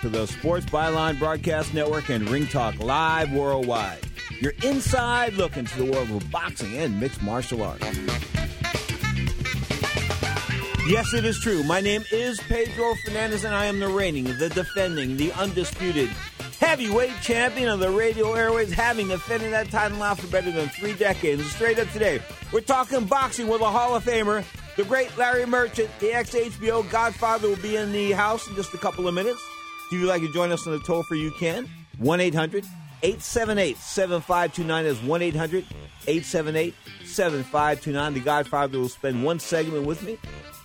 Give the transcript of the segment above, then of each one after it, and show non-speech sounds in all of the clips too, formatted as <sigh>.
to the Sports Byline Broadcast Network and Ring Talk Live Worldwide. Your inside look into the world of boxing and mixed martial arts. Yes, it is true. My name is Pedro Fernandez, and I am the reigning, the defending, the undisputed heavyweight champion of the radio airways, having defended that title now for better than three decades. Straight up today, we're talking boxing with a Hall of Famer, the great Larry Merchant, the ex HBO Godfather, will be in the house in just a couple of minutes. If you'd like to join us on the toll free, you can. 1 800 878 7529 is 1 800 878 7529. The Godfather will spend one segment with me.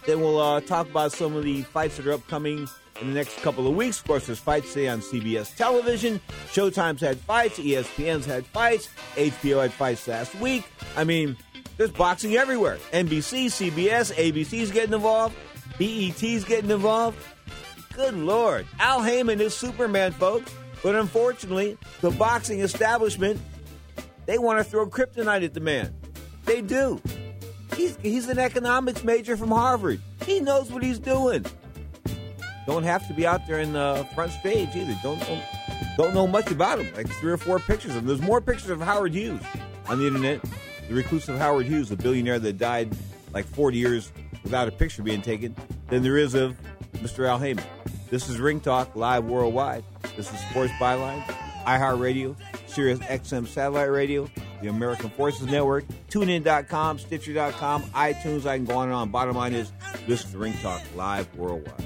Then we'll uh, talk about some of the fights that are upcoming in the next couple of weeks. Of course, there's fights today on CBS television. Showtime's had fights. ESPN's had fights. HBO had fights last week. I mean, there's boxing everywhere. NBC, CBS, ABC's getting involved. BET's getting involved. Good Lord. Al Haymon is Superman, folks. But unfortunately, the boxing establishment, they want to throw kryptonite at the man. They do. He's, he's an economics major from Harvard. He knows what he's doing. Don't have to be out there in the front stage either. Don't, don't, don't know much about him. Like three or four pictures of him. There's more pictures of Howard Hughes on the internet. The reclusive Howard Hughes, the billionaire that died like 40 years without a picture being taken, than there is of Mr. Al Haymon. This is Ring Talk live worldwide. This is Sports Byline, iHeartRadio, Sirius XM Satellite Radio, the American Forces Network, TuneIn.com, Stitcher.com, iTunes. I can go on and on. Bottom line is, this is Ring Talk live worldwide.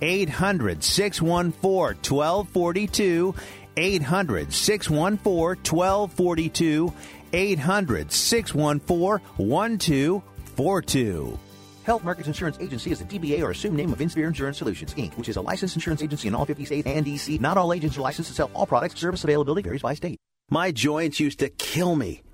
800 614 1242. 800 614 1242. 800 614 1242. Health Markets Insurance Agency is a DBA or assumed name of Insphere Insurance Solutions, Inc., which is a licensed insurance agency in all 50 states and DC. Not all agents are licensed to sell all products. Service availability varies by state. My joints used to kill me.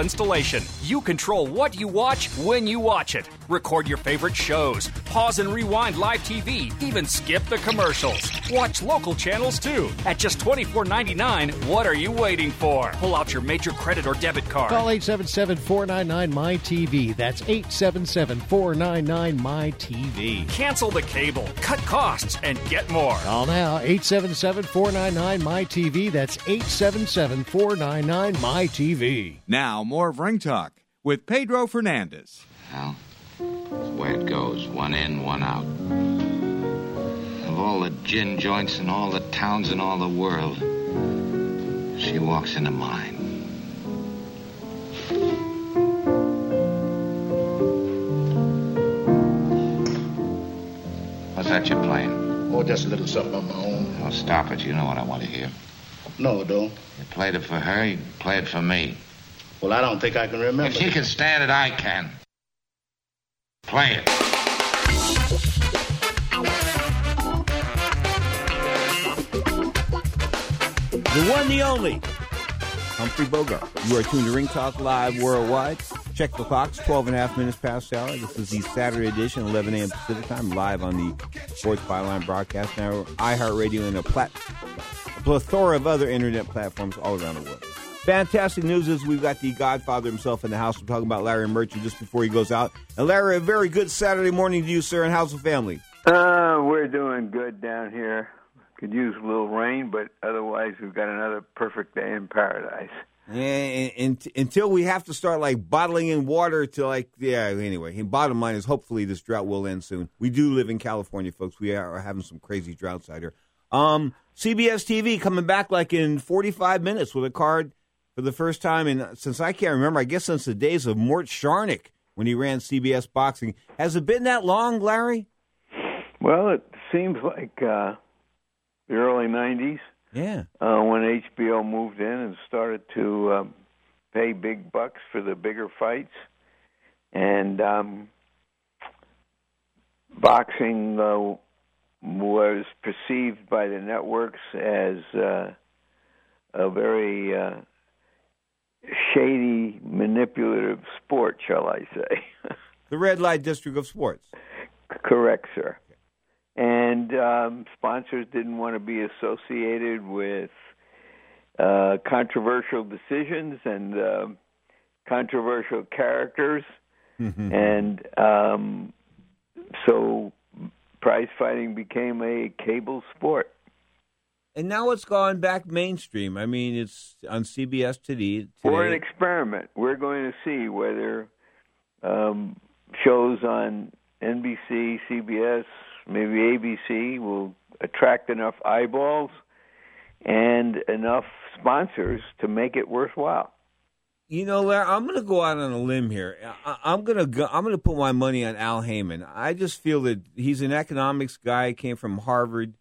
installation. You control what you watch when you watch it. Record your favorite shows, pause and rewind live TV, even skip the commercials. Watch local channels too. At just $24.99, what are you waiting for? Pull out your major credit or debit card. Call 877 499 MyTV. That's 877 499 MyTV. Cancel the cable, cut costs, and get more. Call now 877 499 MyTV. That's 877 499 MyTV. Now, more of Ring Talk with Pedro Fernandez. Well, that's the way it goes. One in, one out. Of all the gin joints in all the towns in all the world, she walks into mine. What's that you're playing? Oh, just a little something on my own. Oh, stop it. You know what I want to hear. No, I don't. You played it for her, you play it for me. Well, I don't think I can remember. If she can stand it, I can. Play it. The one, the only. Humphrey Bogart. You are tuned to Ring Talk Live Worldwide. Check the clocks, 12 and a half minutes past the hour. This is the Saturday edition, 11 a.m. Pacific time, live on the Sports Byline broadcast network, iHeartRadio, and a, plat- a plethora of other internet platforms all around the world. Fantastic news is we've got the Godfather himself in the house. We're talking about Larry Merchant just before he goes out. And Larry, a very good Saturday morning to you, sir, and how's the family? Uh, we're doing good down here. Could use a little rain, but otherwise we've got another perfect day in paradise. And, and, until we have to start like bottling in water to like yeah anyway bottom line is hopefully this drought will end soon we do live in california folks we are having some crazy droughts out here um cbs tv coming back like in 45 minutes with a card for the first time and since i can't remember i guess since the days of mort sharnik when he ran cbs boxing. Has it been that long larry? Well it seems like uh the early 90s yeah. Uh, when HBO moved in and started to um, pay big bucks for the bigger fights, and um, boxing uh, was perceived by the networks as uh, a very uh, shady, manipulative sport, shall I say? <laughs> the red light district of sports. Correct, sir and um, sponsors didn't want to be associated with uh, controversial decisions and uh, controversial characters, and um, so prize fighting became a cable sport. And now it's gone back mainstream. I mean, it's on CBS today. For an experiment, we're going to see whether um, shows on NBC, CBS, maybe ABC will attract enough eyeballs and enough sponsors to make it worthwhile. You know, Larry, I'm going to go out on a limb here. I, I'm going to go, I'm going to put my money on Al Haymon. I just feel that he's an economics guy. Came from Harvard.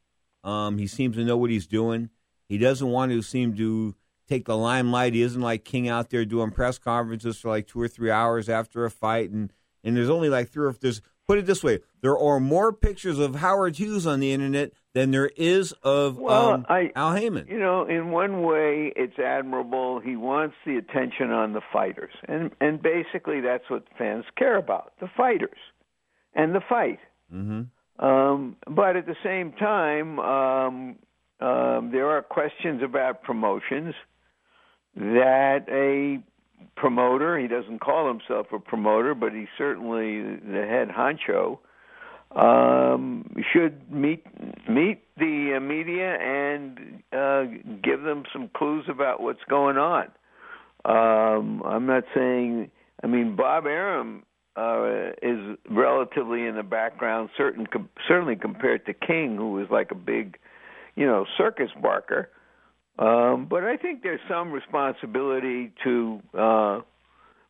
Um, he seems to know what he's doing. He doesn't want to seem to take the limelight. He isn't like King out there doing press conferences for like two or three hours after a fight, and and there's only like three or there's put it this way: there are more pictures of Howard Hughes on the internet than there is of well, um, I, Al Haymon. You know, in one way, it's admirable. He wants the attention on the fighters, and and basically that's what fans care about: the fighters and the fight. Mm-hmm. Um, but at the same time, um, um, there are questions about promotions that a promoter, he doesn't call himself a promoter, but he's certainly the head honcho, um, should meet meet the uh, media and uh, give them some clues about what's going on. Um, I'm not saying. I mean, Bob Arum uh, is relatively in the background, certain com- certainly compared to King, who was like a big, you know, circus barker. Um, but I think there's some responsibility to uh,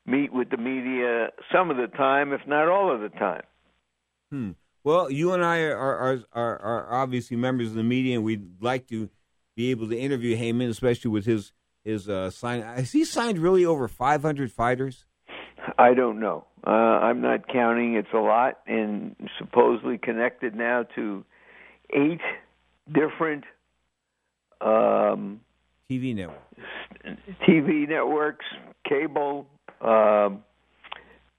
meet with the media some of the time, if not all of the time. Hmm. Well, you and I are, are are are obviously members of the media, and we'd like to be able to interview Haymon, especially with his his uh, sign. Has he signed really over 500 fighters? I don't know. Uh, I'm not counting. It's a lot, and supposedly connected now to eight different um, TV network, TV networks, cable, um,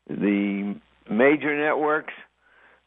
the major networks.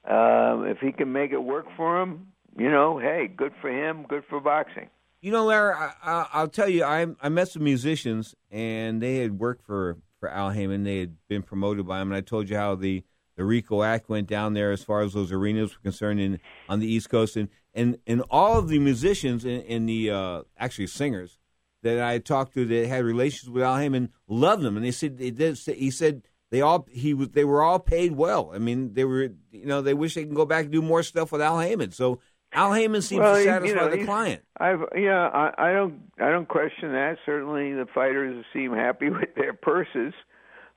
Um, if he can make it work for him, you know, hey, good for him, good for boxing. You know, Larry, I, I, I'll tell you, I I met some musicians, and they had worked for for Al Haymon. They had been promoted by him, and I told you how the the Rico Act went down there as far as those arenas were concerned in on the East Coast, and and, and all of the musicians and, and the uh, actually singers that I talked to that had relations with Al Haymon loved him, and they said they did. He said they all he was they were all paid well. I mean, they were you know they wish they can go back and do more stuff with Al Haymon. So Al Haymon seems well, to satisfy you know, the client. I've yeah, I, I don't I don't question that. Certainly, the fighters seem happy <laughs> with their purses.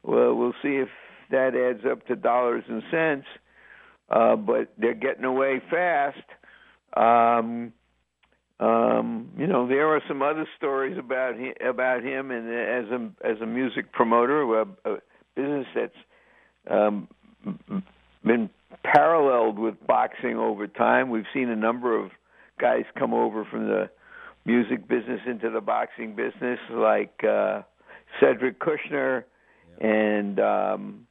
Well, we'll see if that adds up to dollars and cents. Uh, but they're getting away fast. Um, um, you know, there are some other stories about him, about him, and as a as a music promoter, a, a business that's um, been paralleled with boxing over time. We've seen a number of guys come over from the music business into the boxing business, like uh, Cedric Kushner and um,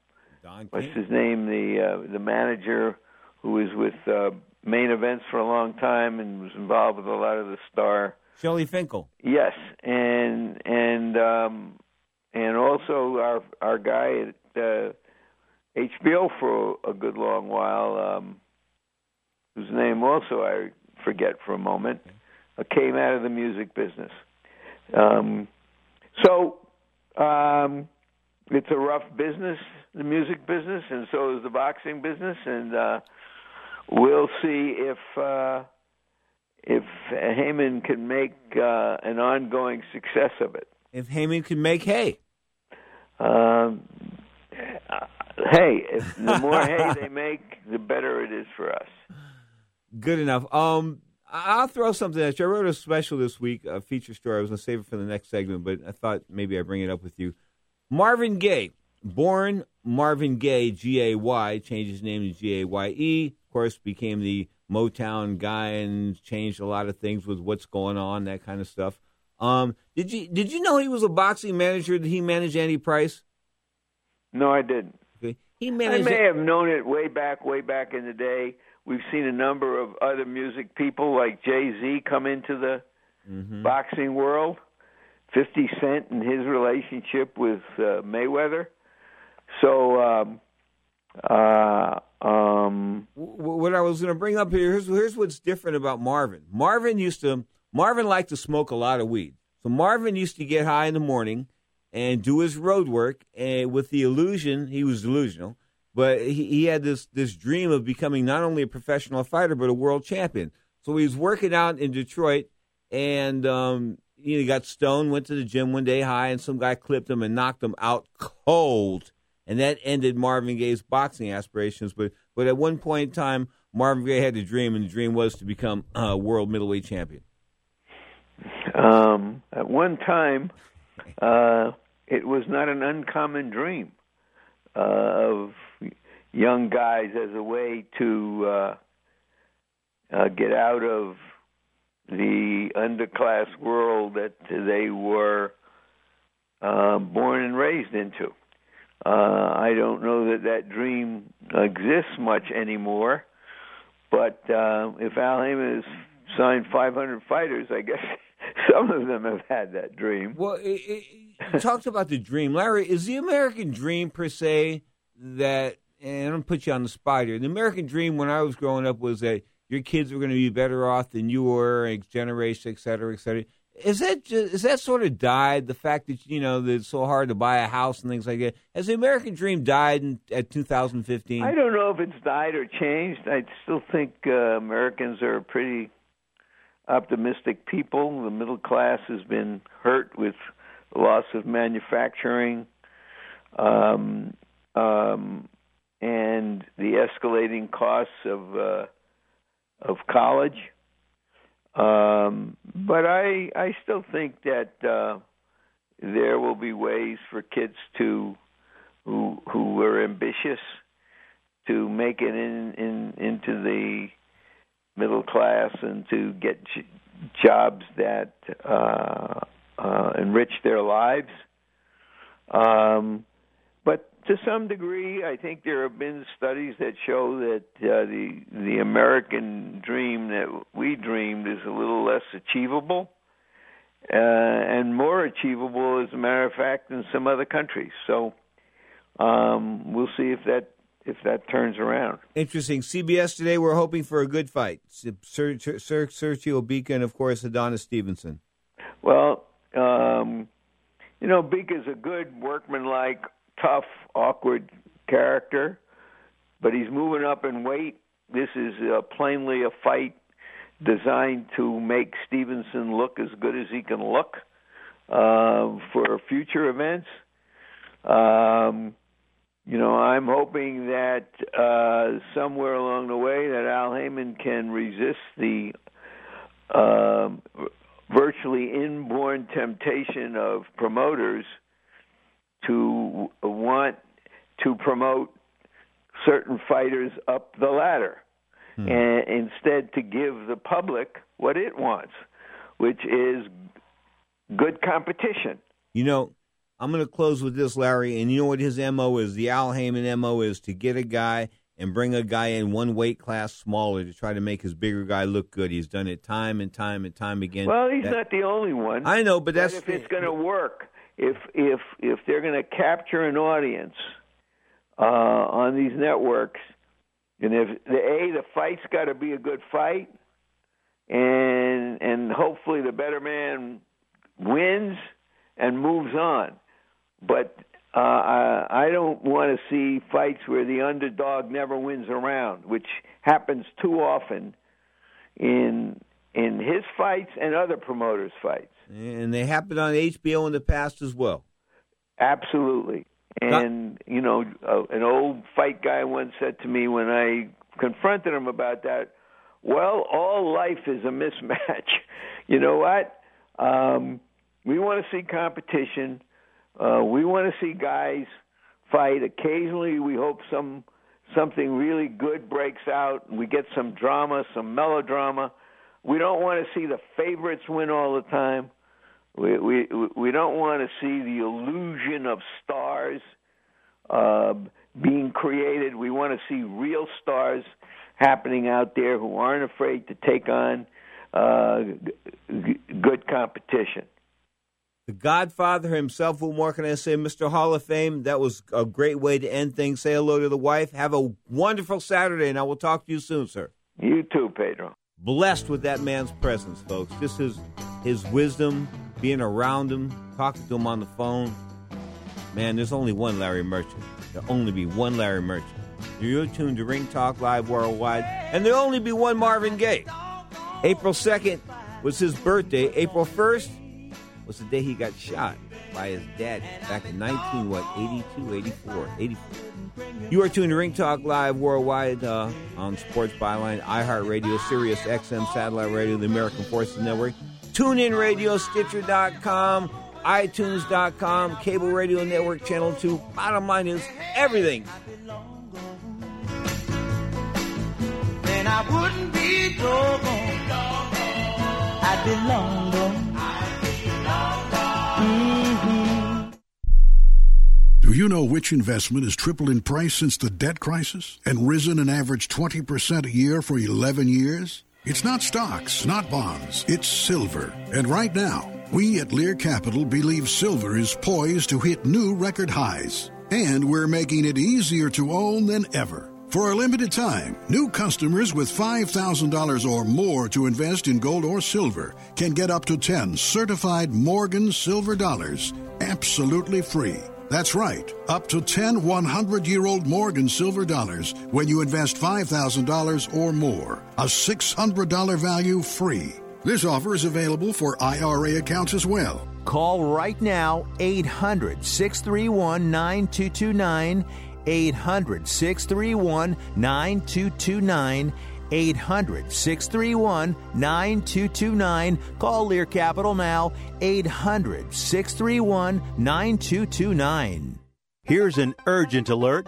what's his name, the uh, the manager who was with uh, main events for a long time and was involved with a lot of the star. Shelly Finkel. Yes, and and um, and also our our guy at uh, HBO for a good long while, um, whose name also I forget for a moment, uh, came out of the music business. Um, so um, it's a rough business, the music business, and so is the boxing business, and uh, we'll see if. Uh, if Haymon can make uh, an ongoing success of it. If Haymon can make hay. Um, uh, hey, if <laughs> the more hay they make, the better it is for us. Good enough. Um, I'll throw something at you. I wrote a special this week, a feature story. I was going to save it for the next segment, but I thought maybe I'd bring it up with you. Marvin Gaye, born Marvin Gaye, G A Y, changed his name to G A Y E. Of course, became the Motown guy and changed a lot of things with what's going on, that kind of stuff. Um, did you did you know he was a boxing manager? Did he manage Andy Price? No, I didn't. Okay. He I managed. may have known it way back, way back in the day. We've seen a number of other music people like Jay Z come into the Mhm. boxing world. Fifty Cent and his relationship with uh, Mayweather. So, um, uh, um, Wh- what I was going to bring up here here's, here's what's different about Marvin. Marvin used to Marvin liked to smoke a lot of weed. So Marvin used to get high in the morning and do his road work, and with the illusion he was delusional, but he, he had this this dream of becoming not only a professional fighter but a world champion. So he was working out in Detroit, and um, he got stoned. Went to the gym one day high, and some guy clipped him and knocked him out cold and that ended Marvin Gaye's boxing aspirations. But but at one point in time, Marvin Gaye had a dream, and the dream was to become a world middleweight champion. um, at one time, uh, it was not an uncommon dream uh, of young guys as a way to uh, uh, get out of the underclass world that they were uh, born and raised into. Uh, I don't know that that dream exists much anymore, but uh, if Al Haymon has signed 500 fighters, I guess <laughs> some of them have had that dream. Well, it, it, you talked about the dream, Larry. Is the American dream per se that? And I'm gonna put you on the spot here. The American dream when I was growing up was that your kids were going to be better off than you were, and generation, et cetera, et cetera. Is that just, is that sort of died? The fact that you know that it's so hard to buy a house and things like that. Has the American dream died in, at 2015? I don't know if it's died or changed. I still think uh, Americans are pretty optimistic people. The middle class has been hurt with the loss of manufacturing, um, um, and the escalating costs of uh, of college. Um, but I I still think that uh, there will be ways for kids to who who are ambitious to make it in, in into the middle class and to get jobs that uh, uh, enrich their lives. Um, but to some degree, I think there have been studies that show that uh, the the American dream that we dreamed is a little less achievable, uh, and more achievable, as a matter of fact, in some other countries. So um, we'll see if that if that turns around. Interesting. CBS today, we're hoping for a good fight. Ser- Ser- Ser- Sergio Bika and, of course, Adonis Stevenson. Well, um, you know, Beak is a good workmanlike, tough, awkward character, but he's moving up in weight. This is uh, plainly a fight designed to make Stevenson look as good as he can look uh, for future events. Um, you know, I'm hoping that uh, somewhere along the way that Al Haymon can resist the uh, virtually inborn temptation of promoters to want to promote certain fighters up the ladder Hmm. and instead to give the public what it wants, which is good competition. You know, I'm going to close with this, Larry, and you know what his MO is? The Al Haymon MO is to get a guy and bring a guy in one weight class smaller to try to make his bigger guy look good. He's done it time and time and time again. Well, he's That- not the only one. I know, but that's if it's going to work, if if if they're going to capture an audience uh, on these networks, and if the a the fight's got to be a good fight, and and hopefully the better man wins and moves on. But uh, I, I don't want to see fights where the underdog never wins a round, which happens too often in in his fights and other promoters' fights. and they happened on HBO in the past as well. Absolutely. And you know, uh, an old fight guy once said to me when I confronted him about that, "Well, all life is a mismatch." <laughs> you know what? Um, we want to see competition. Uh, we want to see guys fight. Occasionally, we hope some something really good breaks out, and we get some drama, some melodrama. We don't want to see the favorites win all the time. We we we don't want to see the illusion of stars uh, being created. We want to see real stars happening out there who aren't afraid to take on uh, g- good competition. The Godfather himself, what more can I say? Mr. Hall of Fame, that was a great way to end things. Say hello to the wife. Have a wonderful Saturday, and I will talk to you soon, sir. You too, Pedro. Blessed with that man's presence, folks. This is his wisdom, being around him, talking to him on the phone. Man, there's only one Larry Merchant. There'll only be one Larry Merchant. You're tuned to Ring Talk Live Worldwide, and there'll only be one Marvin Gaye. April 2nd was his birthday. April 1st was the day he got shot by his dad back in 19, what, 82, 84, 84. You are tuned to Ring Talk Live Worldwide uh, on Sports Byline, iHeartRadio, Sirius XM Satellite Radio, the American Forces Network, TuneIn Radio, Stitcher.com, iTunes.com, Cable Radio Network Channel 2. Bottom line is everything. I wouldn't be doggone. I'd be long gone. Mhm. Do you know which investment has tripled in price since the debt crisis and risen an average 20% a year for 11 years? It's not stocks, not bonds, it's silver. And right now, we at Lear Capital believe silver is poised to hit new record highs. And we're making it easier to own than ever. For a limited time, new customers with $5,000 or more to invest in gold or silver can get up to 10 certified Morgan silver dollars absolutely free. That's right, up to 10 100 year old Morgan silver dollars when you invest $5,000 or more. A $600 value free. This offer is available for IRA accounts as well. Call right now 800 631 9229. 800 631 9229. 800 631 9229. Call Lear Capital now. 800 631 9229. Here's an urgent alert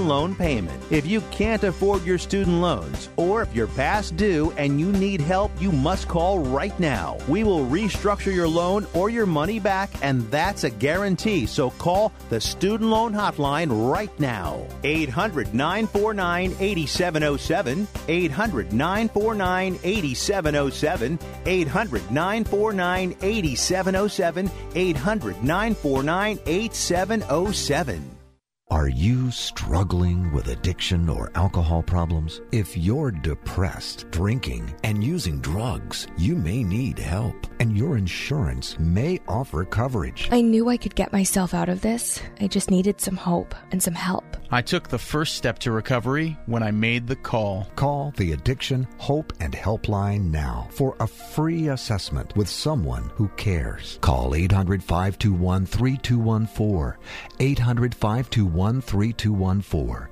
loan payment. If you can't afford your student loans, or if you're past due and you need help, you must call right now. We will restructure your loan or your money back, and that's a guarantee. So call the Student Loan Hotline right now. 800 949 8707. 800 949 8707. 800 949 8707. 800 949 8707. Are you struggling with addiction or alcohol problems? If you're depressed, drinking, and using drugs, you may need help, and your insurance may offer coverage. I knew I could get myself out of this. I just needed some hope and some help. I took the first step to recovery when I made the call. Call the Addiction Hope and Helpline now for a free assessment with someone who cares. Call 800 521 3214. 800 521 3214.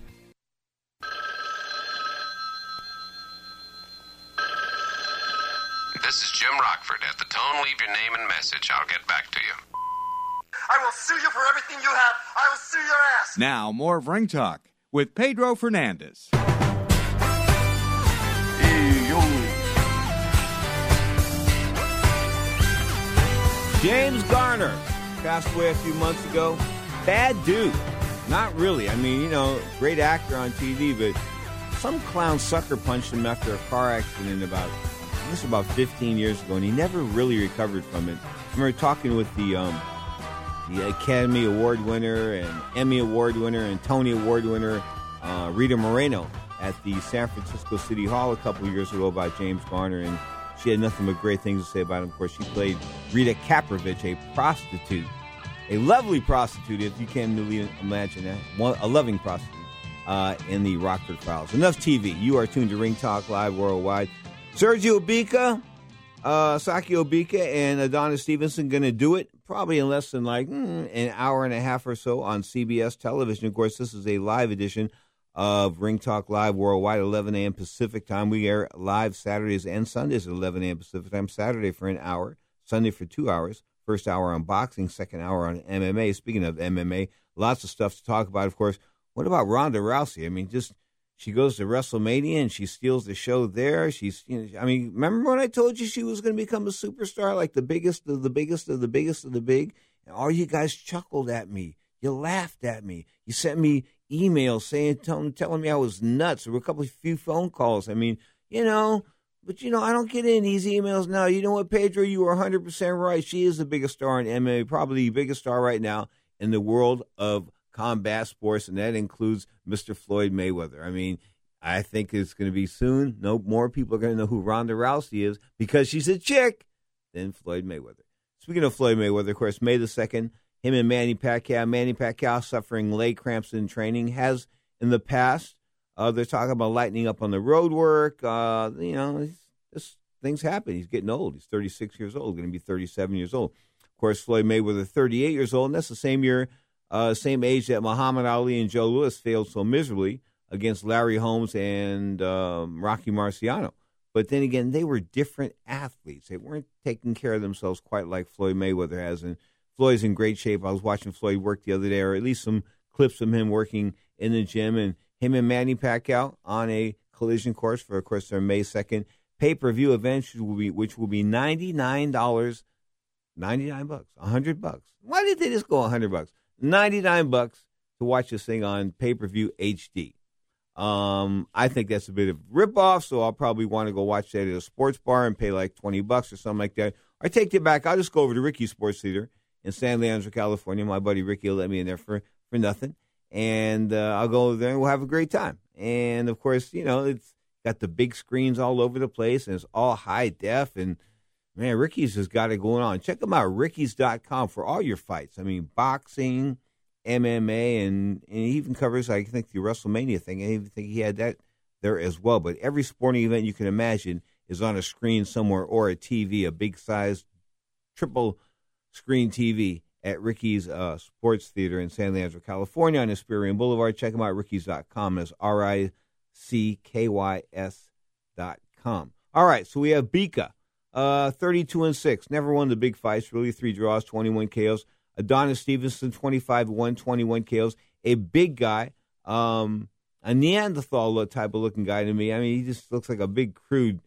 At the tone, leave your name and message. I'll get back to you. I will sue you for everything you have. I will sue your ass. Now, more of Ring Talk with Pedro Fernandez. James Garner passed away a few months ago. Bad dude. Not really. I mean, you know, great actor on TV, but some clown sucker punched him after a car accident about this was about 15 years ago, and he never really recovered from it. I remember talking with the um, the Academy Award winner and Emmy Award winner and Tony Award winner uh, Rita Moreno at the San Francisco City Hall a couple years ago about James Garner, and she had nothing but great things to say about him. Of course, she played Rita Capkovic, a prostitute, a lovely prostitute, if you can imagine that, One, a loving prostitute uh, in the Rockford Files. Enough TV. You are tuned to Ring Talk Live worldwide. Sergio Obika, uh, Sakio Bika, and Adonis Stevenson going to do it probably in less than like mm, an hour and a half or so on CBS television. Of course, this is a live edition of Ring Talk Live worldwide, 11 a.m. Pacific time. We air live Saturdays and Sundays at 11 a.m. Pacific time. Saturday for an hour, Sunday for two hours. First hour on boxing, second hour on MMA. Speaking of MMA, lots of stuff to talk about. Of course, what about Ronda Rousey? I mean, just she goes to WrestleMania and she steals the show there. She's, you know, I mean, remember when I told you she was going to become a superstar, like the biggest of the biggest of the biggest of the big? And all you guys chuckled at me. You laughed at me. You sent me emails saying, telling, telling me I was nuts. There were a couple of few phone calls. I mean, you know, but you know, I don't get in these emails now. You know what, Pedro? You were 100% right. She is the biggest star in MMA, probably the biggest star right now in the world of combat sports, and that includes Mr. Floyd Mayweather. I mean, I think it's going to be soon. No more people are going to know who Ronda Rousey is because she's a chick than Floyd Mayweather. Speaking of Floyd Mayweather, of course, May the 2nd, him and Manny Pacquiao. Manny Pacquiao suffering leg cramps in training has in the past. Uh, they're talking about lightening up on the road work. Uh, you know, this, things happen. He's getting old. He's 36 years old, going to be 37 years old. Of course, Floyd Mayweather, 38 years old, and that's the same year uh, same age that Muhammad Ali and Joe Louis failed so miserably against Larry Holmes and um, Rocky Marciano. But then again, they were different athletes. They weren't taking care of themselves quite like Floyd Mayweather has. And Floyd's in great shape. I was watching Floyd work the other day, or at least some clips of him working in the gym, and him and Manny Pacquiao on a collision course for, of course, their May second pay per view event, which will be which will be ninety nine dollars, ninety nine bucks, hundred bucks. Why did they just go hundred bucks? Ninety nine bucks to watch this thing on pay per view HD. Um, I think that's a bit of a ripoff, so I'll probably want to go watch that at a sports bar and pay like twenty bucks or something like that. I take it back. I'll just go over to Ricky's Sports Theater in San Leandro, California. My buddy Ricky will let me in there for for nothing, and uh, I'll go over there and we'll have a great time. And of course, you know, it's got the big screens all over the place, and it's all high def. And man, Ricky's has got it going on. Check them out, Ricky's.com for all your fights. I mean, boxing MMA, and, and he even covers, I think, the WrestleMania thing. I even think he had that there as well. But every sporting event you can imagine is on a screen somewhere or a TV, a big size triple screen TV at Ricky's uh, Sports Theater in San Leandro, California on Hesperian Boulevard. Check them out, ricky's.com. That's R I C K Y S dot com. All right, so we have Bika, uh, 32 and 6. Never won the big fights, really three draws, 21 KOs. Adonis Stevenson, 25 1, 21 KOs. A big guy, um, a Neanderthal type of looking guy to me. I mean, he just looks like a big, crude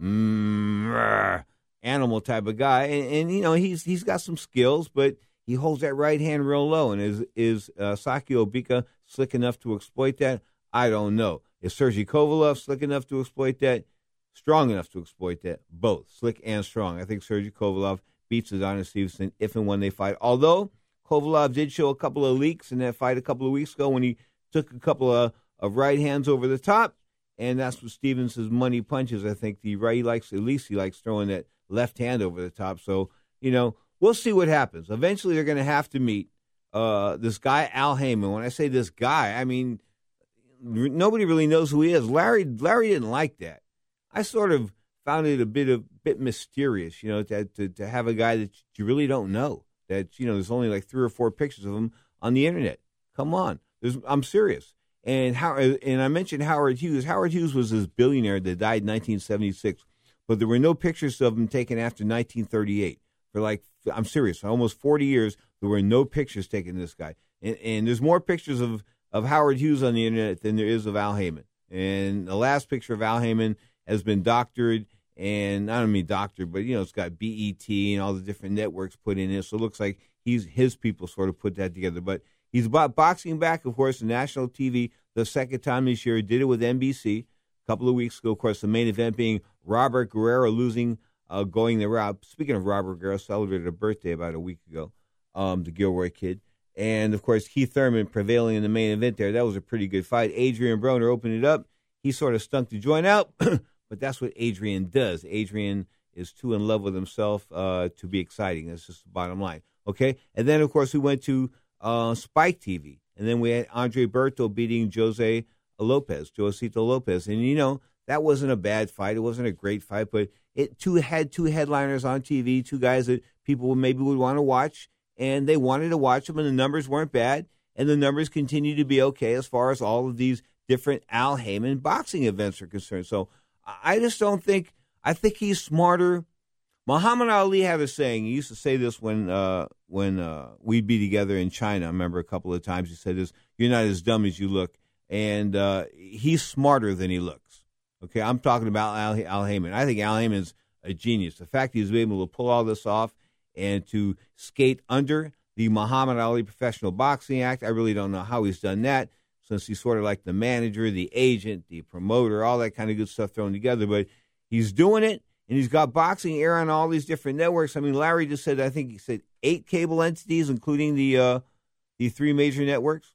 mm, animal type of guy. And, and, you know, he's he's got some skills, but he holds that right hand real low. And is, is uh, Sakio Bika slick enough to exploit that? I don't know. Is Sergey Kovalev slick enough to exploit that? Strong enough to exploit that? Both, slick and strong. I think Sergey Kovalev beats Adonis Stevenson if and when they fight. Although Kovalev did show a couple of leaks in that fight a couple of weeks ago when he took a couple of, of right hands over the top, and that's what Stevenson's money punches. I think the right he likes at least he likes throwing that left hand over the top. So you know we'll see what happens. Eventually they're going to have to meet uh, this guy Al Haymon. When I say this guy, I mean nobody really knows who he is. Larry Larry didn't like that. I sort of found it a bit of bit mysterious, you know, to, to to have a guy that you really don't know. That you know, there's only like three or four pictures of him on the internet. Come on, there's, I'm serious. And how and I mentioned Howard Hughes. Howard Hughes was this billionaire that died in 1976, but there were no pictures of him taken after 1938. For like, I'm serious, almost 40 years, there were no pictures taken of this guy. And, and there's more pictures of of Howard Hughes on the internet than there is of Al Haymon. And the last picture of Al Haymon has been doctored, and I don't mean doctored, but you know it's got BET and all the different networks put in it. So it looks like he's his people sort of put that together. But he's about boxing back, of course, national TV the second time this year. He did it with NBC a couple of weeks ago. Of course, the main event being Robert Guerrero losing, uh, going the route. Speaking of Robert Guerrero, celebrated a birthday about a week ago. Um, the Gilroy kid. And of course, Keith Thurman prevailing in the main event there. That was a pretty good fight. Adrian Broner opened it up. He sort of stunk to join out, <clears throat> but that's what Adrian does. Adrian is too in love with himself uh, to be exciting. That's just the bottom line. Okay. And then, of course, we went to uh, Spike TV. And then we had Andre Berto beating Jose Lopez, Josesito Lopez. And, you know, that wasn't a bad fight. It wasn't a great fight, but it two had two headliners on TV, two guys that people maybe would want to watch and they wanted to watch them, and the numbers weren't bad, and the numbers continue to be okay as far as all of these different Al Haymon boxing events are concerned. So I just don't think I think he's smarter. Muhammad Ali had a saying. He used to say this when uh, when uh, we'd be together in China. I remember a couple of times he said this: "You're not as dumb as you look," and uh, he's smarter than he looks. Okay, I'm talking about Al, Al Haymon. I think Al Haymon's a genius. The fact he's able to pull all this off and to skate under the Muhammad Ali Professional Boxing Act. I really don't know how he's done that since he's sort of like the manager, the agent, the promoter, all that kind of good stuff thrown together. But he's doing it, and he's got boxing air on all these different networks. I mean, Larry just said, I think he said eight cable entities, including the uh, the three major networks.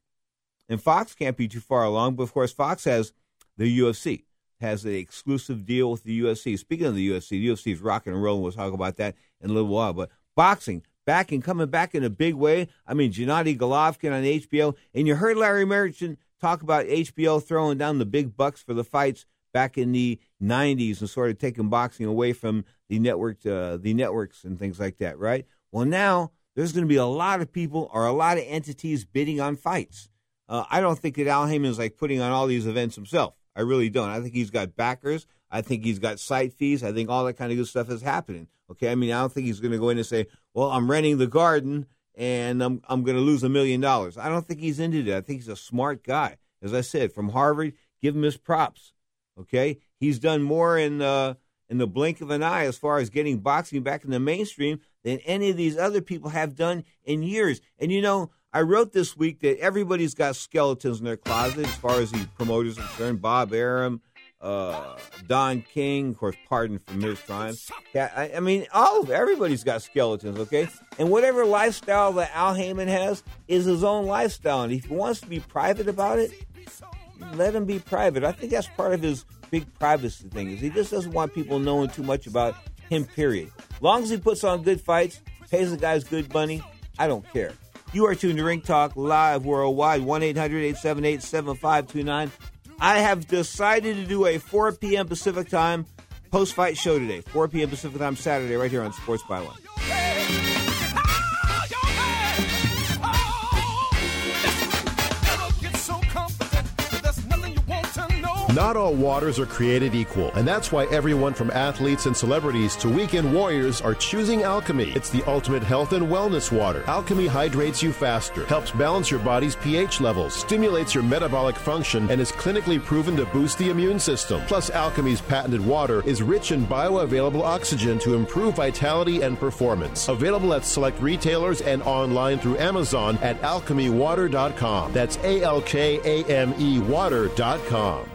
And Fox can't be too far along, but of course, Fox has the UFC, has an exclusive deal with the UFC. Speaking of the UFC, the UFC is rocking and rolling. We'll talk about that in a little while. But boxing back and coming back in a big way. I mean, Gennady Golovkin on HBO, and you heard Larry Merchant talk about HBO throwing down the big bucks for the fights back in the '90s and sort of taking boxing away from the network, uh, the networks and things like that, right? Well, now there's going to be a lot of people or a lot of entities bidding on fights. Uh, I don't think that Al Haymon is like putting on all these events himself. I really don't. I think he's got backers. I think he's got site fees. I think all that kind of good stuff is happening. Okay, I mean, I don't think he's going to go in and say, "Well, I'm renting the garden and I'm I'm going to lose a million dollars." I don't think he's into that. I think he's a smart guy. As I said, from Harvard, give him his props. Okay, he's done more in uh, in the blink of an eye as far as getting boxing back in the mainstream than any of these other people have done in years. And you know, I wrote this week that everybody's got skeletons in their closet as far as the promoters are concerned. Bob Arum, uh, Don King, of course, pardoned from his. Yeah, I, I mean, all of everybody's got skeletons, okay? And whatever lifestyle that Al Haymon has is his own lifestyle, and if he wants to be private about it, let him be private. I think that's part of his big privacy thing. Is he just doesn't want people knowing too much about him. Period. Long as he puts on good fights, pays the guys good money, I don't care. You are tuned to Ring Talk live worldwide, 1 800 878 7529. I have decided to do a 4 p.m. Pacific time post fight show today. 4 p.m. Pacific time Saturday, right here on Sports Byline. Not all waters are created equal, and that's why everyone from athletes and celebrities to weekend warriors are choosing Alkame. It's the ultimate health and wellness water. Alkame hydrates you faster, helps balance your body's pH levels, stimulates your metabolic function, and is clinically proven to boost the immune system. Plus, Alkame's patented water is rich in bioavailable oxygen to improve vitality and performance. Available at select retailers and online through Amazon at alkamewater.com. That's A L K A M E water.com.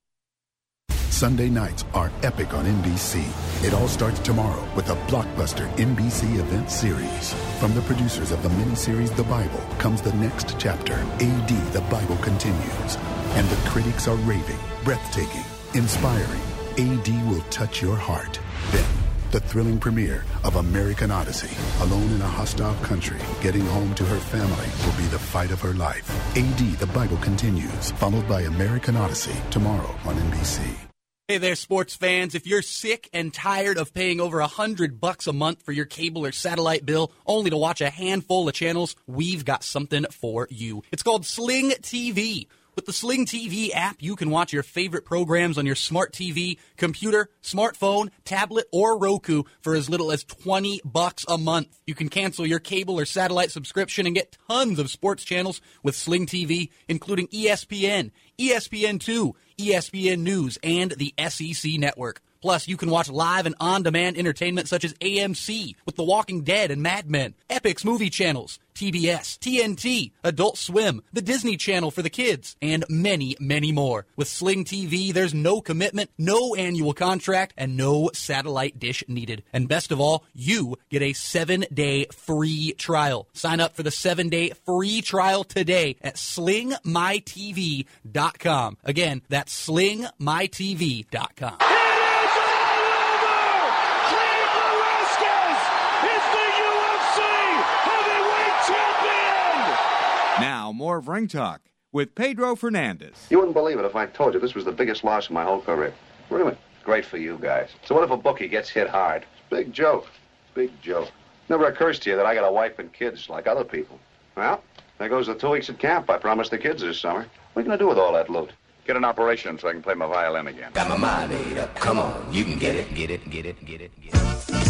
Sunday nights are epic on NBC. It all starts tomorrow with a blockbuster NBC event series. From the producers of the miniseries The Bible comes the next chapter, AD The Bible Continues. And the critics are raving, breathtaking, inspiring. AD will touch your heart. Then, the thrilling premiere of American Odyssey. Alone in a hostile country, getting home to her family will be the fight of her life. AD The Bible Continues, followed by American Odyssey tomorrow on NBC. Hey there, sports fans. If you're sick and tired of paying over a hundred bucks a month for your cable or satellite bill only to watch a handful of channels, we've got something for you. It's called Sling TV. With the Sling TV app, you can watch your favorite programs on your smart TV, computer, smartphone, tablet, or Roku for as little as 20 bucks a month. You can cancel your cable or satellite subscription and get tons of sports channels with Sling TV, including ESPN, ESPN2, ESPN News, and the SEC Network. Plus, you can watch live and on-demand entertainment such as AMC with The Walking Dead and Mad Men, Epix movie channels, TBS, TNT, Adult Swim, the Disney Channel for the kids, and many, many more. With Sling TV, there's no commitment, no annual contract, and no satellite dish needed. And best of all, you get a seven-day free trial. Sign up for the seven-day free trial today at slingmytv.com. Again, that's slingmytv.com. Now, more of Ring Talk with Pedro Fernandez. You wouldn't believe it if I told you this was the biggest loss of my whole career. Really? Great for you guys. So what if a bookie gets hit hard? Big joke. Big joke. Never occurs to you that I got a wife and kids like other people. Well, there goes the two weeks at camp I promised the kids this summer. What are you going to do with all that loot? Get an operation so I can play my violin again. Got my mind made up. Come on, you can get it, get it, get it, get it, get it.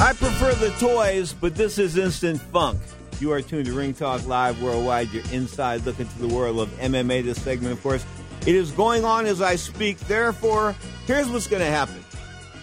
I prefer the toys, but this is instant funk. You are tuned to Ring Talk Live Worldwide, your inside look into the world of MMA. This segment, of course, it is going on as I speak. Therefore, here's what's going to happen.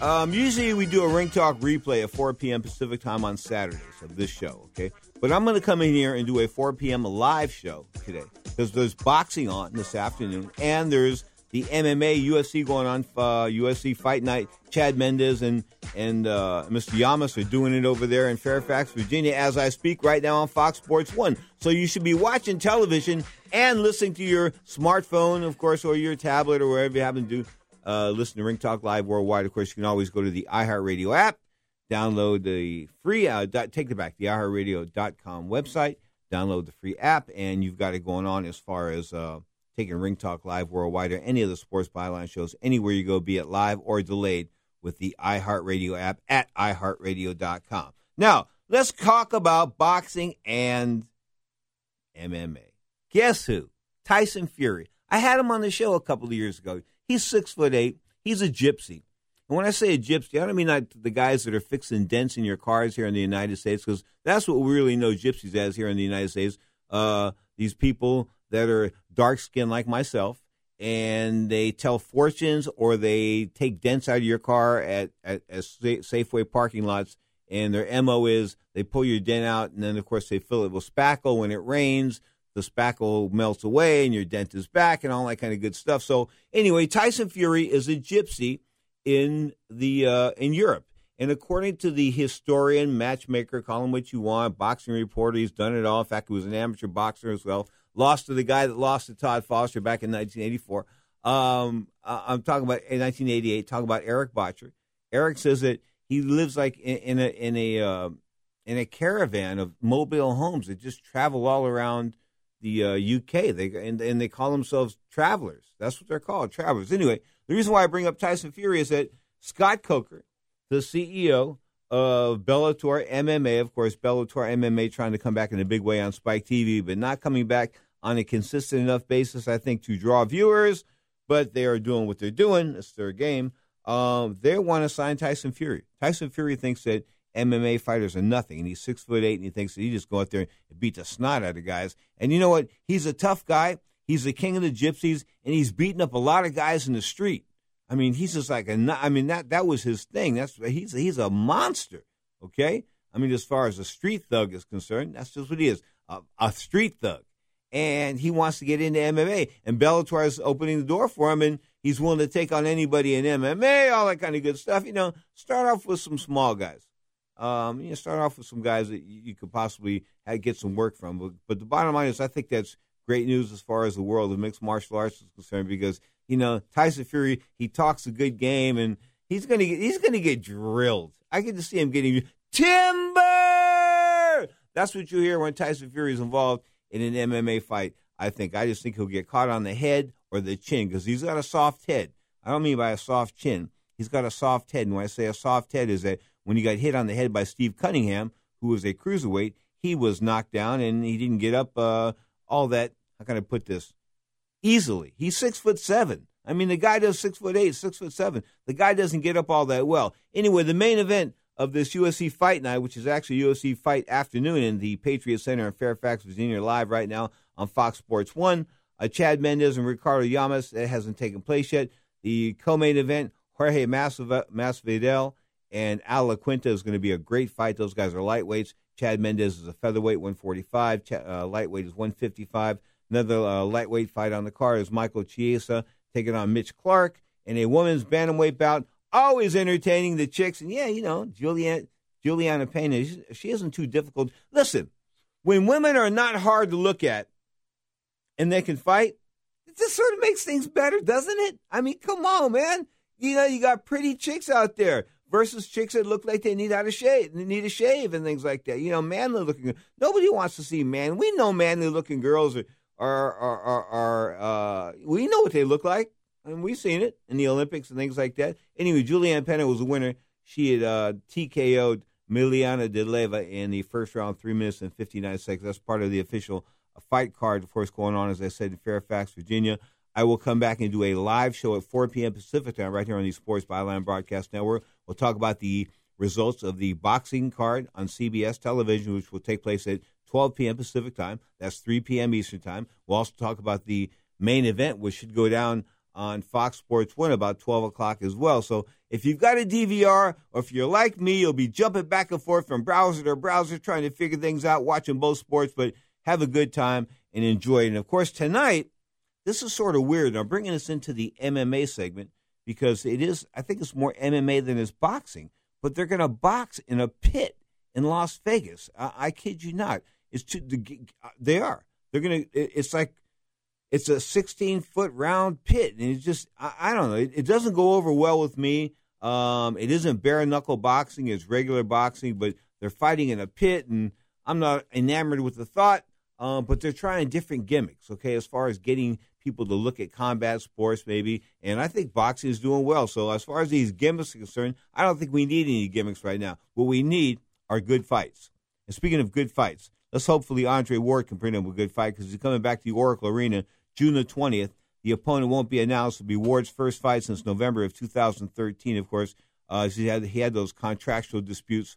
Um, usually we do a Ring Talk replay at 4 p.m. Pacific time on Saturdays of this show, okay? But I'm going to come in here and do a 4 p.m. live show today because there's boxing on this afternoon and there's the MMA UFC going on, uh, Fight Night. Chad Mendes and and uh, Mr. Lamas are doing it over there in Fairfax, Virginia, as I speak right now on Fox Sports One. So you should be watching television and listening to your smartphone, of course, or your tablet or wherever you happen to do. Uh, listen to Ring Talk Live worldwide. Of course, you can always go to the iHeartRadio app, download the free, uh, take it back, the iHeartRadio.com website, download the free app, and you've got it going on as far as uh, taking Ring Talk Live worldwide or any of the sports byline shows anywhere you go, be it live or delayed with the iHeartRadio app at iHeartRadio.com. Now, let's talk about boxing and MMA. Guess who? Tyson Fury. I had him on the show a couple of years ago. He's six foot eight. He's a gypsy. And when I say a gypsy, I don't mean like the guys that are fixing dents in your cars here in the United States, because that's what we really know gypsies as here in the United States. Uh, these people that are dark skinned like myself, and they tell fortunes or they take dents out of your car at, at, at Safeway parking lots. And their MO is they pull your dent out, and then, of course, they fill it with spackle. When it rains, the spackle melts away, and your dent is back, and all that kind of good stuff. So, anyway, Tyson Fury is a gypsy in the uh, in Europe. And according to the historian, matchmaker, call him what you want, boxing reporter, he's done it all. In fact, he was an amateur boxer as well lost to the guy that lost to Todd Foster back in 1984. Um, I'm talking about in 1988. Talking about Eric Bottjer. Eric says that he lives like in, in a in a uh, in a caravan of mobile homes that just travel all around the uh, UK. They and, and they call themselves travelers. That's what they're called, travelers. Anyway, the reason why I bring up Tyson Fury is that Scott Coker, the CEO of Bellator MMA, of course, Bellator MMA trying to come back in a big way on Spike TV, but not coming back on a consistent enough basis, I think, to draw viewers, but they are doing what they're doing. It's their game. Um, they want to sign Tyson Fury. Tyson Fury thinks that MMA fighters are nothing, and he's six foot eight, and he thinks that he just go out there and beat the snot out of guys. And you know what? He's a tough guy. He's the king of the gypsies, and he's beating up a lot of guys in the street. I mean, he's just like a. I mean, that that was his thing. That's he's he's a monster. Okay. I mean, as far as a street thug is concerned, that's just what he is. A, a street thug and he wants to get into MMA. And Bellator is opening the door for him, and he's willing to take on anybody in MMA, all that kind of good stuff. You know, start off with some small guys. Um, you know, start off with some guys that you, could possibly get some work from. But, but the bottom line is, I think that's great news as far as the world of mixed martial arts is concerned because you know Tyson Fury he talks a good game and he's gonna get he's gonna get drilled. I get to see him getting timber. That's what you hear when Tyson Fury is involved in an MMA fight. I think I just think he'll get caught on the head or the chin because he's got a soft head. I don't mean by a soft chin. He's got a soft head. And when I say a soft head, is that when he got hit on the head by Steve Cunningham, who was a cruiserweight, he was knocked down and he didn't get up uh, all that. How can I put this? Easily. He's six foot seven. I mean, the guy does six foot eight, six foot seven. The guy doesn't get up all that well. Anyway, the main event of this UFC Fight Night, which is actually UFC Fight Afternoon in the Patriot Center in Fairfax, Virginia, live right now on Fox Sports 1. Uh, Chad Mendes and Ricardo Lamas, that hasn't taken place yet. The co-main event, Jorge Masvidal and Al Iaquinta is going to be a great fight. Those guys are lightweights. Chad Mendes is a featherweight, 145. Ch- uh, lightweight is 155. Another uh, lightweight fight on the card is Michael Chiesa taking on Mitch Clarke. In a women's bantamweight bout, always entertaining the chicks. And yeah, you know, Juliana, Juliana she isn't too difficult. Listen, when women are not hard to look at and they can fight, it just sort of makes things better, doesn't it? I mean, come on, man. You know, you got pretty chicks out there versus chicks that look like they need out a shave, need a shave and things like that. You know, manly looking. Nobody wants to see man. We know manly looking girls are are are are, are uh, we know what they look like and we've seen it in the Olympics and things like that. Anyway, Julianna Peña was a winner. She had uh, TKO'd Milana Dudieva in the first round, three minutes and 59 seconds. That's part of the official uh, fight card, of course, going on, as I said, in Fairfax, Virginia. I will come back and do a live show at 4 p.m. Pacific time right here on the Sports Byline Broadcast Network. We'll talk about the results of the boxing card on CBS television, which will take place at 12 p.m. Pacific time. That's 3 p.m. Eastern time. We'll also talk about the main event, which should go down on Fox Sports 1 about 12 o'clock as well. So if you've got a DVR or if you're like me, you'll be jumping back and forth from browser to browser trying to figure things out, watching both sports, but have a good time and enjoy it. And of course, tonight, this is sort of weird. I'm bringing us into the MMA segment because it is, I think it's more MMA than it's boxing, but they're going to box in a pit in Las Vegas. I, I kid you not. It's too, uh, they are. They're going to, it's like, it's a 16 foot round pit. And it's just, I, I don't know. It, it, doesn't go over well with me. Um, it isn't bare knuckle boxing, it's regular boxing, but they're fighting in a pit. And I'm not enamored with the thought, um, but they're trying different gimmicks, okay, as far as getting people to look at combat sports, maybe. And I think boxing is doing well. So, as far as these gimmicks are concerned, I don't think we need any gimmicks right now. What we need are good fights. And speaking of good fights, let's hopefully Andre Ward can bring him a good fight because he's coming back to the Oracle Arena June the 20th. The opponent won't be announced. It'll be Ward's first fight since November of 2013, of course. Uh, he, had, he had those contractual disputes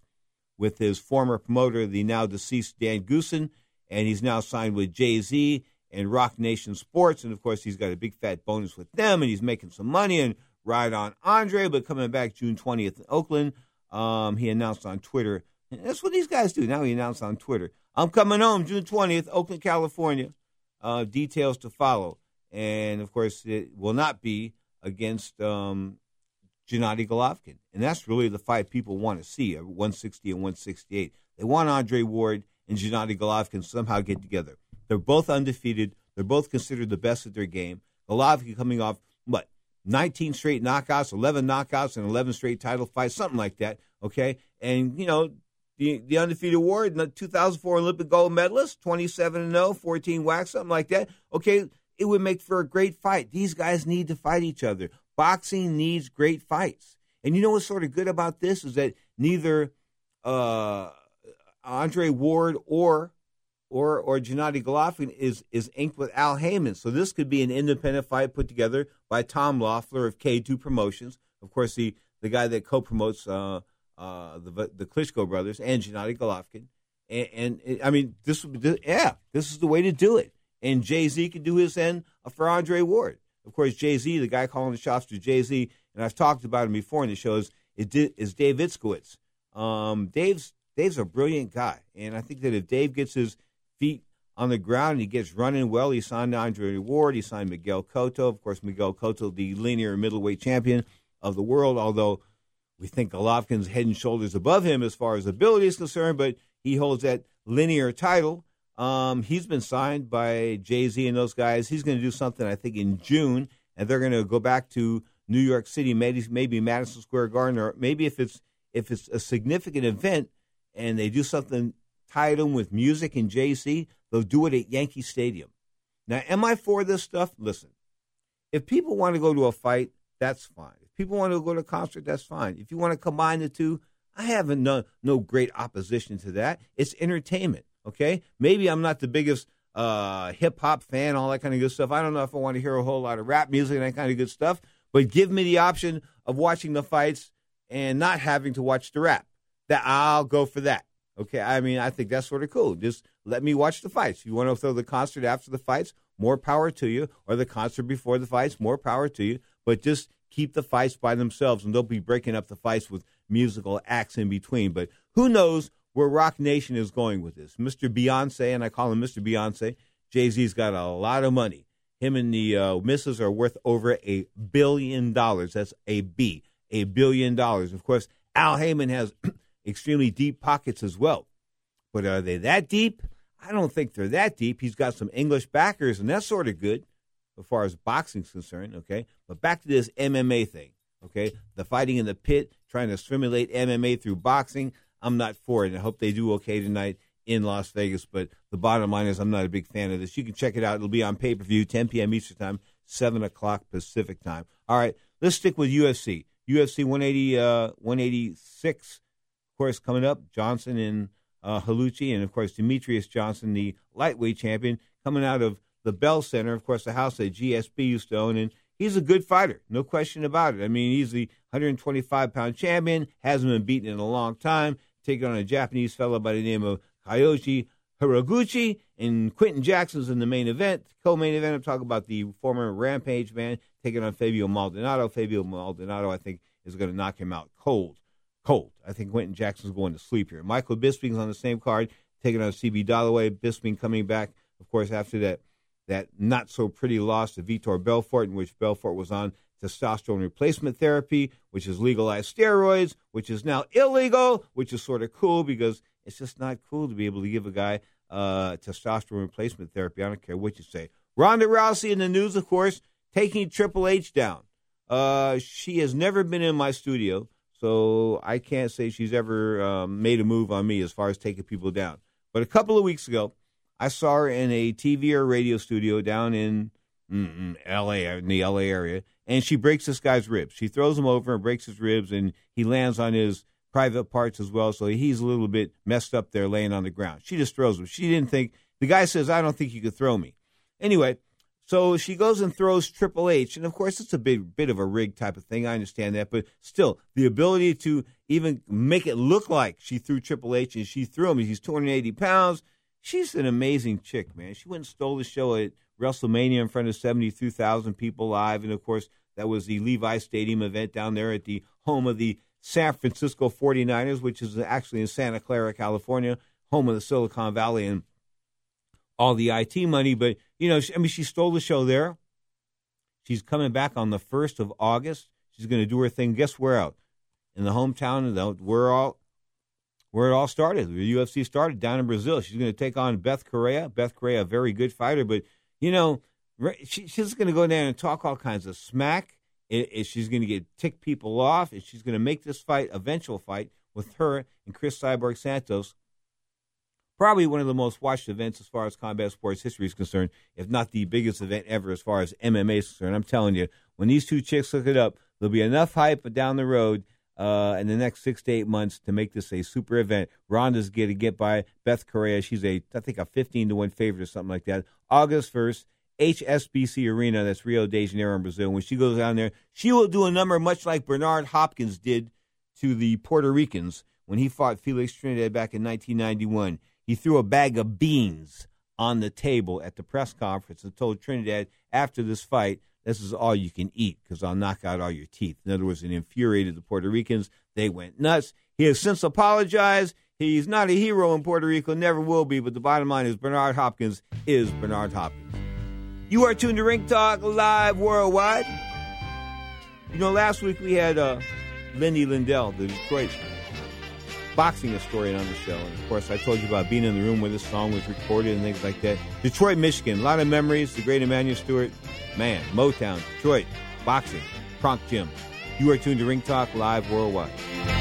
with his former promoter, the now deceased Dan Goossen, and he's now signed with Jay Z and Roc Nation Sports. And of course, he's got a big fat bonus with them, and he's making some money and ride on Andre. But coming back June 20th in Oakland, um, he announced on Twitter. And that's what these guys do. Now he announced on Twitter. I'm coming home June 20th, Oakland, California uh, details to follow. And of course, it will not be against um, Gennady Golovkin. And that's really the fight people want to see 160 and 168. They want Andre Ward and Gennady Golovkin somehow get together. They're both undefeated. They're both considered the best at their game. Golovkin coming off, what, 19 straight knockouts, 11 knockouts, and 11 straight title fights, something like that. Okay. And, you know, the, the undefeated award, the 2004 Olympic gold medalist, 27 0, 14 wax, something like that. Okay, it would make for a great fight. These guys need to fight each other. Boxing needs great fights. And you know what's sort of good about this is that neither uh, Andre Ward or or or Gennady Golovkin is is inked with Al Haymon. So this could be an independent fight put together by Tom Loeffler of K2 Promotions. Of course, the the guy that co-promotes uh, uh, the the Klitschko brothers and Gennady Golovkin. And, and I mean, this, this, yeah, this is the way to do it. And Jay Z could do his end for Andre Ward. Of course, Jay Z, the guy calling the shots for Jay Z, and I've talked about him before in the shows, is Dave Itskowitch. Um, Dave's Dave's a brilliant guy, and I think that if Dave gets his feet on the ground and he gets running well, he signed Andre Ward, he signed Miguel Cotto. Of course, Miguel Cotto, the linear middleweight champion of the world, although we think Golovkin's head and shoulders above him as far as ability is concerned, but he holds that linear title. Um, he's been signed by Jay Z and those guys. He's going to do something, I think, in June, and they're going to go back to New York City, maybe maybe Madison Square Garden, or maybe if it's if it's a significant event and they do something tied in with music and Jay Z, they'll do it at Yankee Stadium. Now, am I for this stuff? Listen, if people want to go to a fight, that's fine people want to go to concert, that's fine. If you want to combine the two, I have no, no great opposition to that. It's entertainment, okay? Maybe I'm not the biggest uh, hip hop fan, all that kind of good stuff. I don't know if I want to hear a whole lot of rap music and that kind of good stuff, but give me the option of watching the fights and not having to watch the rap. That I'll go for that. Okay, I mean, I think that's sort of cool. Just let me watch the fights. You want to throw the concert after the fights, more power to you, or the concert before the fights, more power to you. But just keep the fights by themselves, and they'll be breaking up the fights with musical acts in between. But who knows where Roc Nation is going with this? Mr. Beyonce, and I call him Mr. Beyonce. Jay Z's got a lot of money. Him and the uh, are worth over a billion dollars. That's a B, a billion dollars. Of course, Al Haymon has <clears throat> extremely deep pockets as well. But are they that deep? I don't think they're that deep. He's got some English backers, and that's sort of good as far as boxing is concerned, okay? But back to this MMA thing, okay? The fighting in the pit, trying to simulate MMA through boxing, I'm not for it. And I hope they do okay tonight in Las Vegas. But the bottom line is, I'm not a big fan of this. You can check it out. It'll be on pay per view, 10 p.m. Eastern Time, 7 o'clock Pacific Time. All right, let's stick with UFC. UFC 180, uh, 186, of course, coming up. Johnson and uh, Horiguchi, and of course, Demetrious Johnson, the lightweight champion, coming out of the Bell Center, of course, the house that GSP used to own, and he's a good fighter, no question about it. I mean, he's the 125 pound champion, hasn't been beaten in a long time, taking on a Japanese fellow by the name of Kyoji Horiguchi and Quinton Jackson's in the main event. Co-main event, I'm talking about the former Rampage man taking on Fabio Maldonado. Fabio Maldonado, I think, is going to knock him out cold. Cold. I think Quinton Jackson's going to sleep here. Michael Bisping's on the same card, taking on CB Dollaway. Bisping coming back, of course, after that that not so pretty loss to Vitor Belfort, in which Belfort was on testosterone replacement therapy, which is legalized steroids, which is now illegal, which is sort of cool because it's just not cool to be able to give a guy uh, testosterone replacement therapy. I don't care what you say. Ronda Rousey in the news, of course, taking Triple H down. Uh, she has never been in my studio, so I can't say she's ever um, made a move on me as far as taking people down. But a couple of weeks ago, I saw her in a TV or radio studio down in L.A. in the L.A. area, and she breaks this guy's ribs. She throws him over and breaks his ribs, and he lands on his private parts as well. So he's a little bit messed up there, laying on the ground. She just throws him. She didn't think the guy says, "I don't think you could throw me." Anyway, so she goes and throws Triple H, and of course it's a big bit of a rig type of thing. I understand that, but still, the ability to even make it look like she threw Triple H and she threw him. He's 280 pounds. She's an amazing chick, man. She went and stole the show at WrestleMania in front of 72,000 people live, and of course that was the Levi Stadium event down there at the home of the San Francisco 49ers, which is actually in Santa Clara, California, home of the Silicon Valley and all the IT money. But, you know, I mean, she stole the show there. She's coming back on the 1st of August. She's going to do her thing. Guess where out? In the hometown of the, we're all where it all started. The UFC started down in Brazil. She's going to take on Beth Correia. Beth Correia, a very good fighter, but you know, she, she's going to go down and talk all kinds of smack. It, it, she's going to get tick people off, and she's going to make this fight, eventual fight, with her and Cris Cyborg Santos, probably one of the most watched events as far as combat sports history is concerned, if not the biggest event ever as far as MMA is concerned. I'm telling you, when these two chicks look it up, there'll be enough hype down the road uh, in the next six to eight months to make this a super event. Ronda's going to get by Beth Correia. She's a, I think, a 15 to 1 favorite or something like that. August 1st, HSBC Arena, that's Rio de Janeiro in Brazil. When she goes down there, she will do a number much like Bernard Hopkins did to the Puerto Ricans when he fought Felix Trinidad back in 1991. He threw a bag of beans on the table at the press conference and told Trinidad after this fight, this is all you can eat because I'll knock out all your teeth. In other words, it infuriated the Puerto Ricans. They went nuts. He has since apologized. He's not a hero in Puerto Rico, never will be, but the bottom line is Bernard Hopkins is Bernard Hopkins. You are tuned to Ring Talk Live Worldwide. You know, last week we had uh, Lindy Lindell, the Detroit boxing historian, on the show. And of course, I told you about being in the room where this song was recorded and things like that. Detroit, Michigan, a lot of memories. The great Emanuel Steward, man, Motown, Detroit, boxing, Kronk Gym. You are tuned to Ring Talk Live Worldwide.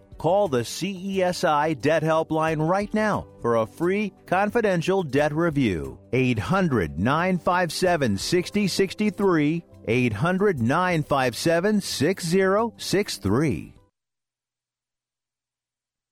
Call the CESI Debt Helpline right now for a free confidential debt review. 800 957 6063. 800 957 6063.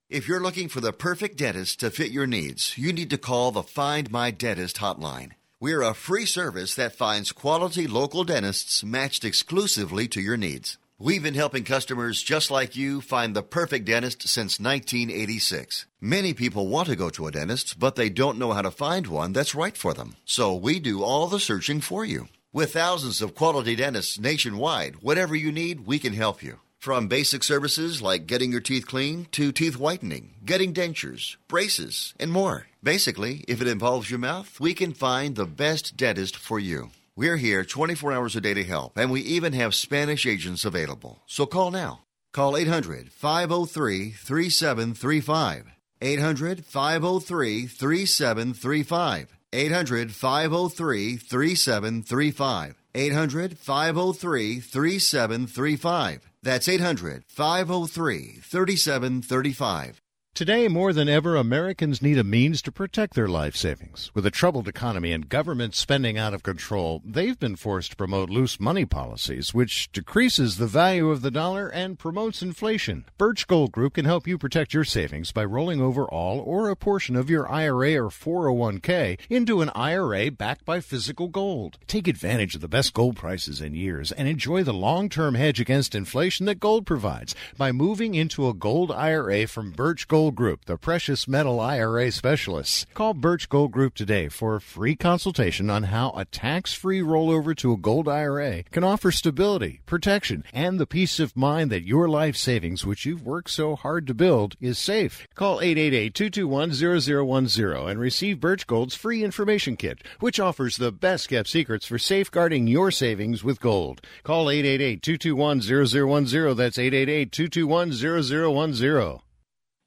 If you're looking for the perfect dentist to fit your needs, you need to call the Find My Dentist hotline. We're a free service that finds quality local dentists matched exclusively to your needs. We've been helping customers just like you find the perfect dentist since 1986. Many people want to go to a dentist, but they don't know how to find one that's right for them. So we do all the searching for you. With thousands of quality dentists nationwide, whatever you need, we can help you. From basic services like getting your teeth clean to teeth whitening, getting dentures, braces, and more. Basically, if it involves your mouth, we can find the best dentist for you. We're here 24 hours a day to help, and we even have Spanish agents available. So call now. Call 800 503 3735. 800 503 3735. 800 503 3735. 800 503 3735. That's 800 503 3735. Today, more than ever, Americans need a means to protect their life savings. With a troubled economy and government spending out of control, they've been forced to promote loose money policies, which decreases the value of the dollar and promotes inflation. Birch Gold Group can help you protect your savings by rolling over all or a portion of your IRA or 401k into an IRA backed by physical gold. Take advantage of the best gold prices in years and enjoy the long-term hedge against inflation that gold provides by moving into a gold IRA from Birch Gold Group, the precious metal IRA specialists. Call Birch Gold Group today for a free consultation on how a tax-free rollover to a gold IRA can offer stability, protection, and the peace of mind that your life savings, which you've worked so hard to build, is safe. Call 888-221-0010 and receive Birch Gold's free information kit, which offers the best kept secrets for safeguarding your savings with gold. Call 888-221-0010. That's 888-221-0010.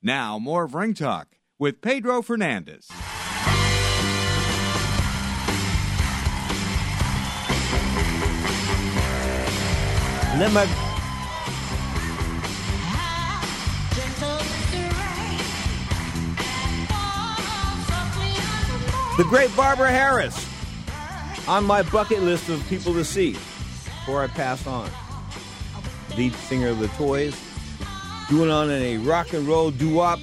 Now, more of Ring Talk with Pedro Fernandez. And then my the great Barbara Harris on my bucket list of people to see before I pass on. Lead singer of the Toys, doing on a rock and roll doo-wop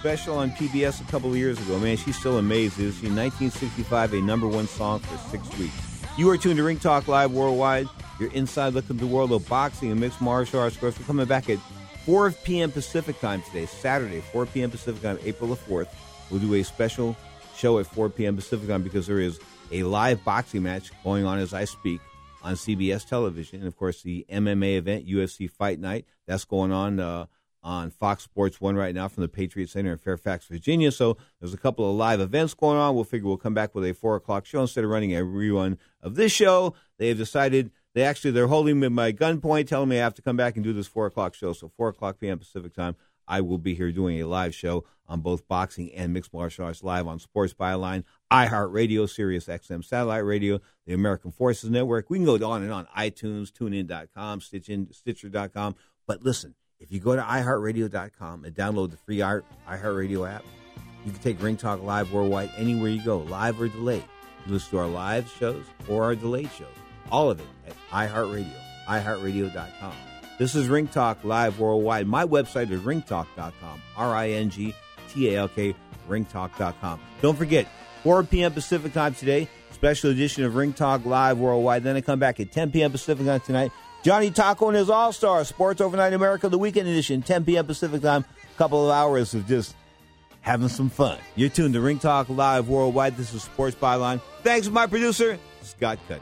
special on PBS a couple of years ago. Man, she's still amazed. Was in 1965 a number one song for six weeks. You are tuned to Ring Talk Live Worldwide. Your inside look at the world of boxing and mixed martial arts. Of course, we're coming back at 4 p.m. Pacific time today, Saturday, 4 p.m. Pacific time, April the 4th. We'll do a special show at 4 p.m. Pacific time because there is a live boxing match going on as I speak on CBS television. And of course, the MMA event, UFC Fight Night, that's going on uh, on Fox Sports 1 right now from the Patriot Center in Fairfax, Virginia. So there's a couple of live events going on. We'll figure we'll come back with a 4 o'clock show instead of running a rerun of this show. They have decided they actually they're holding me at my gunpoint, telling me I have to come back and do this 4 o'clock show. So 4 o'clock p.m. Pacific time. I will be here doing a live show on both boxing and mixed martial arts live on Sports Byline, iHeartRadio, Sirius XM Satellite Radio, the American Forces Network. We can go on and on. iTunes, TuneIn.com, Stitcher.com. But listen, if you go to iHeartRadio.com and download the free iHeartRadio app, you can take Ring Talk Live worldwide anywhere you go, live or delayed. You listen to our live shows or our delayed shows. All of it at iHeartRadio, iHeartRadio.com. This is Ring Talk Live Worldwide. My website is ringtalk.com, R I N G T A L K, ringtalk.com. Don't forget, 4 p.m. Pacific time today, special edition of Ring Talk Live Worldwide. Then I come back at 10 p.m. Pacific time tonight. Johnny Taco and his All Stars, Sports Overnight America, the weekend edition, 10 p.m. Pacific time. A couple of hours of just having some fun. You're tuned to Ring Talk Live Worldwide. This is Sports Byline. Thanks to my producer, Scott Cuddy.